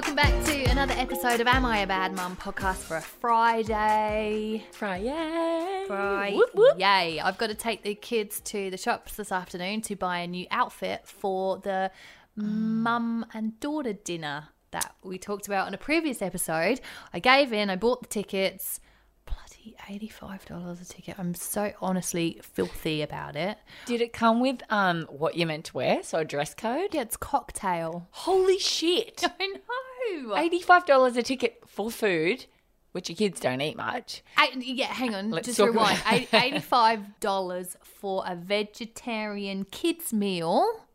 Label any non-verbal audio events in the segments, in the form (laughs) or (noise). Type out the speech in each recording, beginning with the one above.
welcome back to another episode of Am I a Bad Mum podcast for a Friday. Friday. Friday. Whoop, whoop. Yay. I've got to take the kids to the shops this afternoon to buy a new outfit for the mum and daughter dinner that we talked about in a previous episode. I gave in, I bought the tickets. Bloody $85 a ticket. I'm so honestly filthy about it. Did it come with um what you meant to wear? So a dress code? Yeah, it's cocktail. Holy shit. (laughs) I know. $85 a ticket for food, which your kids don't eat much. Eight, yeah, hang on. Let's just talk rewind. about- Eight- Eighty-five dollars for a vegetarian kids meal.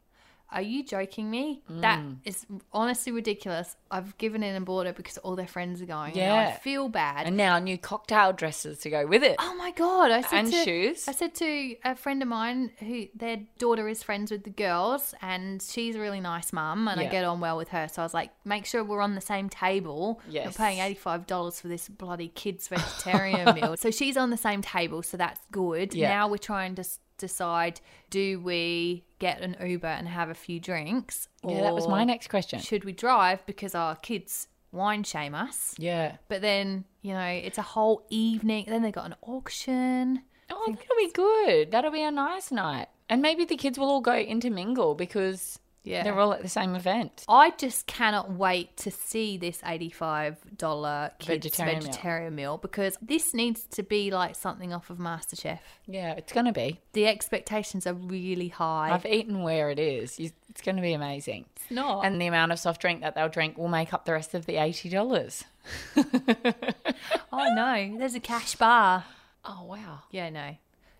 Are you joking me? That Mm. is honestly ridiculous. I've given in and bought it because all their friends are going. and Yeah. I feel bad. And now new cocktail dresses to go with it. oh my god! I said And to, shoes. I said to a friend of mine who their daughter is friends with the girls, and she's a really nice mum, and I get on well with her. So I was like, make sure we're on the same table. Yes. paying eighty five dollars for this bloody kids vegetarian (laughs) meal. So she's on the same table, so that's good. Yeah. Now we're trying to decide: do we get an Uber and have a few drinks? Yeah, that was my or next question. Should we drive because our kids wine shame us? Yeah. But then you know it's a whole evening. Then they got an auction. Oh, that'll be good. That'll be a nice night. And maybe the kids will all go intermingle because Yeah. they're all at the same event. I just cannot wait to see this $85 kids Vegetarian vegetarian, meal. meal. because this needs to be like something off of MasterChef. Yeah, it's going to be. The expectations are really high. I've eaten where it is. It's going to be amazing. it's not. And the amount of soft drink that they'll drink will make up the rest of the $80. (laughs) oh no, there's a cash bar. Oh, wow. Yeah, no.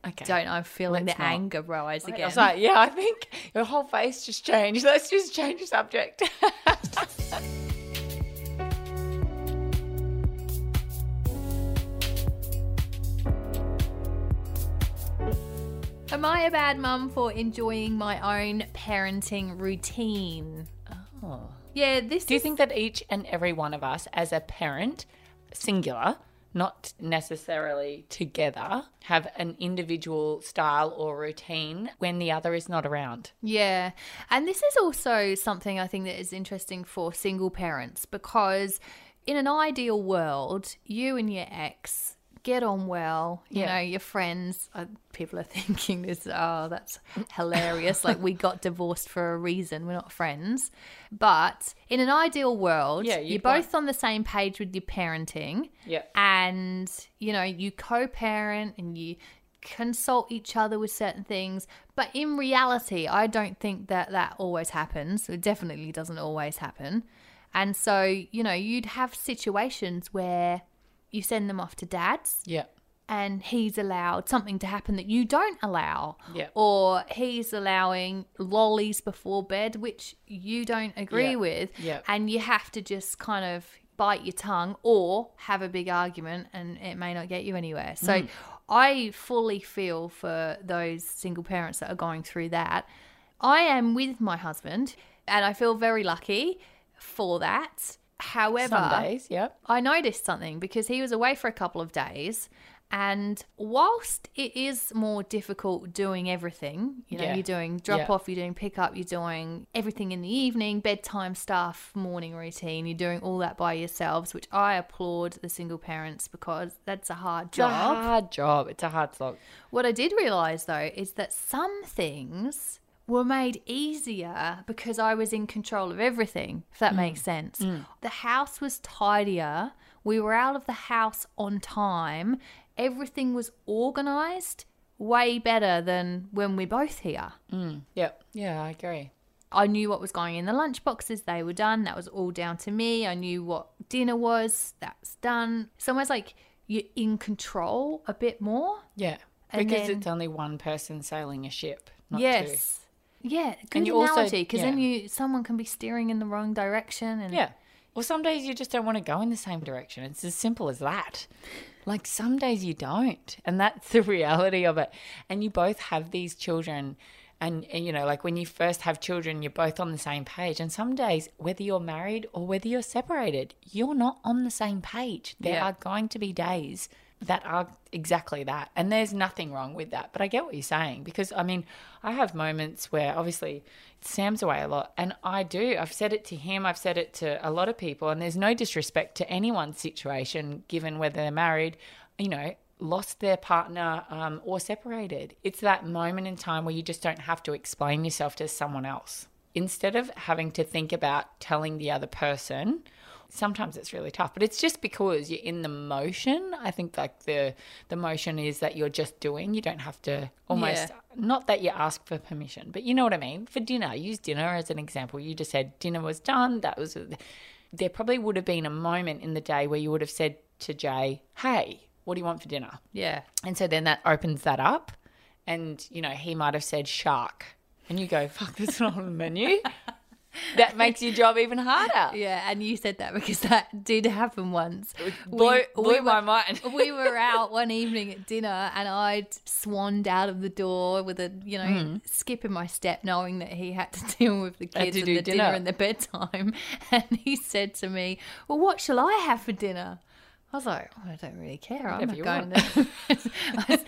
Okay. Don't I'm feeling Let's the not. anger rise I again. was like, yeah, I think your whole face just changed. Let's just change the subject. (laughs) Am I a bad mum for enjoying my own parenting routine? oh. Yeah, this Do you is- think that each and every one of us, as a parent, singular, not necessarily together, have an individual style or routine when the other is not around? Yeah. And this is also something I think that is interesting for single parents because in an ideal world, you and your ex get on well, you Yeah. know, your friends, uh, people are (laughs) thinking this, oh, that's hilarious. like we got divorced for a reason, we're not friends. But in an ideal world, Yeah, you're both on the same page with your parenting Yeah. and you know you co-parent and you consult each other with certain things but in reality i don't think that that always happens it definitely doesn't always happen and so you know you'd have situations where you send them off to dad's Yeah. and he's allowed something to happen that you don't allow. Yeah. Or he's allowing lollies before bed, which you don't agree Yeah. with. Yeah. And you have to just kind of bite your tongue or have a big argument and it may not get you anywhere. So Mm. I fully feel for those single parents that are going through that. I am with my husband and I feel very lucky for that. However, Some days. I noticed something because he was away for a couple of days. And whilst it is more difficult doing everything, you know, Yeah. you're doing drop Yeah. off, you're doing pick up, you're doing everything in the evening, bedtime stuff, morning routine, you're doing all that by yourselves, which I applaud the single parents because that's a hard It's a job. hard job. It's a hard slog. What I did realize though is that some things were made easier because I was in control of everything, if that mm. makes sense. Mm. The house was tidier. We were out of the house on time. Everything was organized way better than when we're both here. Mm. Yep. Yeah, I agree. I knew what was going in the lunch boxes. They were done. That was all down to me. I knew what dinner was. That's done. It's almost like you're in control a bit more. Yeah. And because then- it's only one person sailing a ship, not two. Yeah, good you also- analogy. Because then you someone can be steering in the wrong direction. And Yeah. Well, some days you just don't want to go in the same direction. It's as simple as that. Like some days you don't. And that's (laughs) the reality of it. And you both have these children. And, and, you know, like when you first have children, you're both on the same page. And some days, whether you're married or whether you're separated, you're not on the same page. There Yeah. are going to be days that are exactly that. And there's nothing wrong with that. But I get what you're saying because I mean, I have moments where obviously Sam's away a lot and I do. I've said it to him, I've said it to a lot of people, and there's no disrespect to anyone's situation, given whether they're married, you know, lost their partner um, or separated. It's that moment in time where you just don't have to explain yourself to someone else. Instead of having to think about telling the other person, sometimes it's really tough but it's just because you're in the motion. I think like the the motion is that you're just doing. You don't have to almost Yeah. not that you ask for permission but you know what i mean? For dinner use dinner as an example. You just said dinner was done. That was there probably would have been a moment in the day where you would have said to jay hey what do you want for dinner? Yeah. and so then that opens that up and you know he might have said shark. And you go fuck that's not on the menu (laughs) that makes your job even harder Yeah, and you said that because that did happen once. blew, We- blew we my were- mind. (laughs) we were (laughs) out one evening at dinner and I'd swanned out of the door with a, you know, mm. skip in my step, knowing that he had to deal with the. Kids and the dinner. dinner. and the bedtime. And he said to me, Well, what shall I have for dinner? I was like, oh, I don't really care. I'm not going to. I,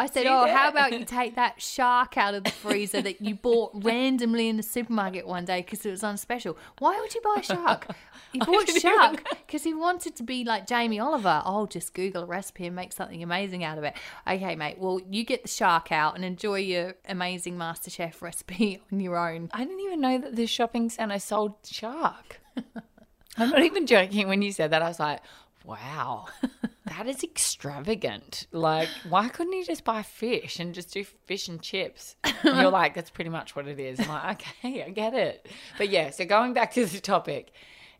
I said, Oh, how about you (laughs) take that shark out of the freezer that you bought (laughs) randomly in the supermarket one day because it was on special? Why would you buy a shark? (laughs) He bought shark because he wanted to be like Jamie Oliver. I'll just Google a recipe and make something amazing out of it. Okay, mate. Well, you get the shark out and enjoy your amazing MasterChef recipe on your own. I didn't even know that the shopping centre sold shark. I'm not even joking. When you said that, I was like, wow, that is extravagant. Like, why couldn't he just buy fish and just do fish and chips? And you're like, that's pretty much what it is. I'm like, okay, I get it. But yeah, so going back to the topic,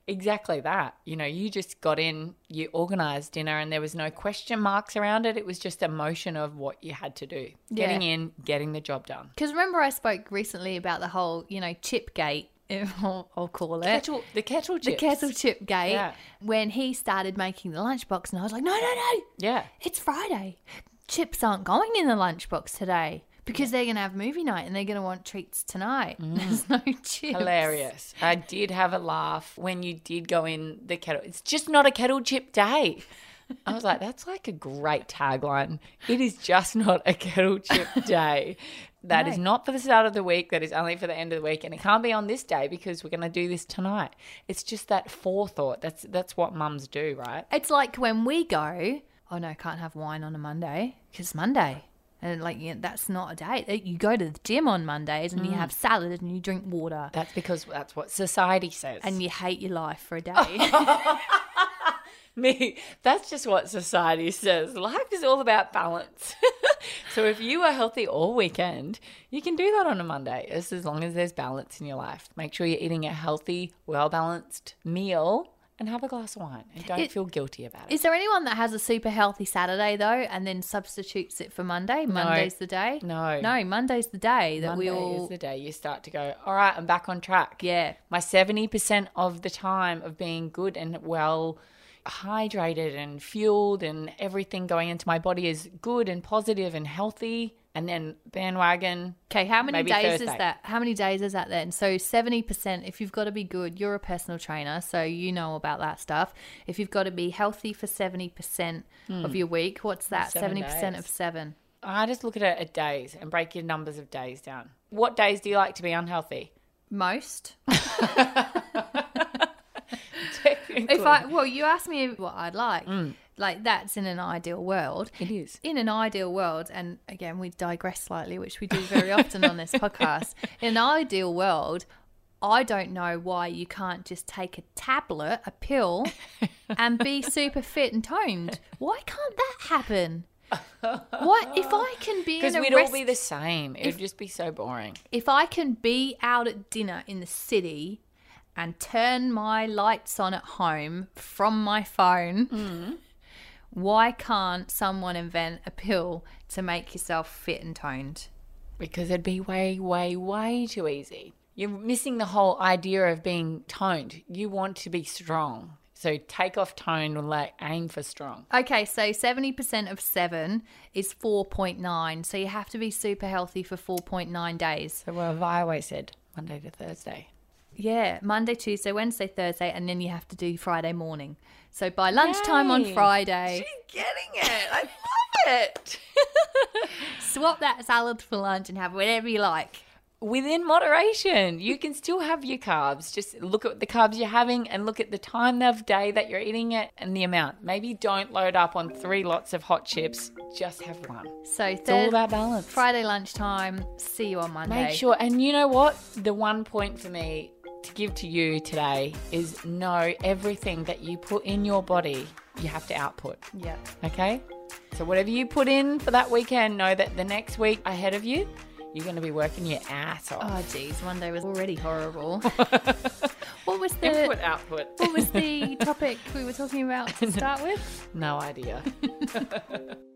exactly that. You know, you just got in, you organised dinner, and there was no question marks around it. It was just a motion of what you had to do getting Yeah. in, getting the job done. Because remember, I spoke recently about the whole, you know, chip gate. (laughs) I'll, I'll call it. Kettle, the kettle the kettle chip gate Yeah. when he started making the lunchbox, and I was like, no, no, no, Yeah. it's Friday. Chips aren't going in the lunchbox today because they're going to have movie night and they're going to want treats tonight. (laughs) Mm. There's no chips. Hilarious. I did have a laugh when you did go in the kettle. It's just not a kettle chip day. I was like, that's like a great tagline. It is just not a kettle chip (laughs) day. That is No. not for the start of the week. That is only for the end of the week, and it can't be on this day because we're going to do this tonight. It's just that forethought. That's that's what mums do, right? It's like when we go, oh no, can't have wine on a Monday because it's Monday. And like, yeah, that's not a day. You go to the gym on Mondays and you mm. have salad and you drink water That's because that's what society says. and you hate your life for a (laughs) day. Me, that's just what society says. Life is all about balance. (laughs) (laughs) so if you are healthy all weekend, you can do that on a Monday, just as long as there's balance in your life. Make sure you're eating a healthy, well balanced meal and have a glass of wine and don't It- feel guilty about it. Is there anyone that has a super healthy Saturday though and then substitutes it for Monday? Monday's the day? No. No, Monday's the day that Monday we all. is the day you start to go, all right, I'm back on track. Yeah. My 70% of the time of being good and well hydrated and fueled and everything going into my body is good and positive and healthy. And then bandwagon. Okay, how many days Thursday. is that? How many days is that then? So 70%, if you've got to be good, you're a personal trainer, so you know about that stuff. If you've got to be healthy for 70% hmm. of your week, what's that? Seven 70% days. of seven. I just look at it at days and break your numbers of days down. What days do you like to be unhealthy? Most. (laughs) If I, well, you asked me what I'd like. Mm. Like, that's in an ideal world. it is. in an ideal world, and again, we digress slightly, which we do very often on this (laughs) podcast. In an ideal world, I don't know why you can't just take a tablet, a pill, (laughs) and be super fit and toned. Why can't that happen? What if I can be in Because we'd rest- all be the same. It would just be so boring. if I can be out at dinner in the city and turn my lights on at home from my phone, mm. why can't someone invent a pill to make yourself fit and toned? Because it'd be way, way, way too easy. You're missing the whole idea of being toned. You want to be strong. So take off tone and like aim for strong. Okay, so 70% of 7 is 4.9. So you have to be super healthy for 4.9 days. So what have I always said? Monday to Thursday. Yeah, Monday, Tuesday, Wednesday, Thursday, and then you have to do Friday morning. So by lunchtime on Friday, She's getting it. I love it. (laughs) Swap that salad for lunch and have whatever you like. Within moderation, you can still have your carbs. Just look at the carbs you're having and look at the time of day that you're eating it and the amount. Maybe don't load up on three lots of hot chips. Just have one. So It's all about balance. Friday lunchtime. See you on Monday. Make sure, and you know what? The one point for me to give to you today is know everything that you put in your body, you have to output. Yeah. Okay? So, whatever you put in for that weekend, know that the next week ahead of you, you're going to be working your ass off. Oh, geez. Monday was already horrible. (laughs) what was the Input, output. what was the (laughs) topic we were talking about to start with? no idea. (laughs)